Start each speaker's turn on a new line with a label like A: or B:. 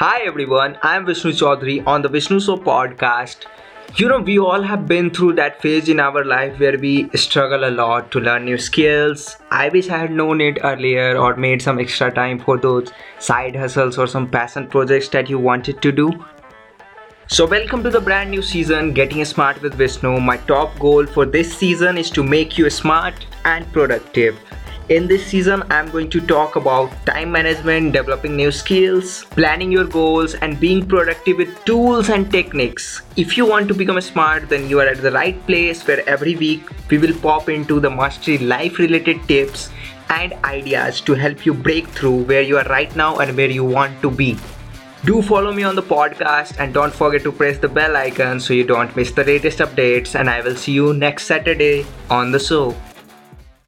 A: Hi everyone, I'm Vishnu Chaudhary on the Vishnu Show podcast. You know, we all have been through that phase in our life where we struggle a lot to learn new skills. I wish I had known it earlier or made some extra time for those side hustles or some passion projects that you wanted to do. So, welcome to the brand new season, Getting Smart with Vishnu. My top goal for this season is to make you smart and productive. In this season, I'm going to talk about time management, developing new skills, planning your goals, and being productive with tools and techniques. If you want to become smart, then you are at the right place where every week we will pop into the mastery life related tips and ideas to help you break through where you are right now and where you want to be. Do follow me on the podcast and don't forget to press the bell icon so you don't miss the latest updates. And I will see you next Saturday on the show.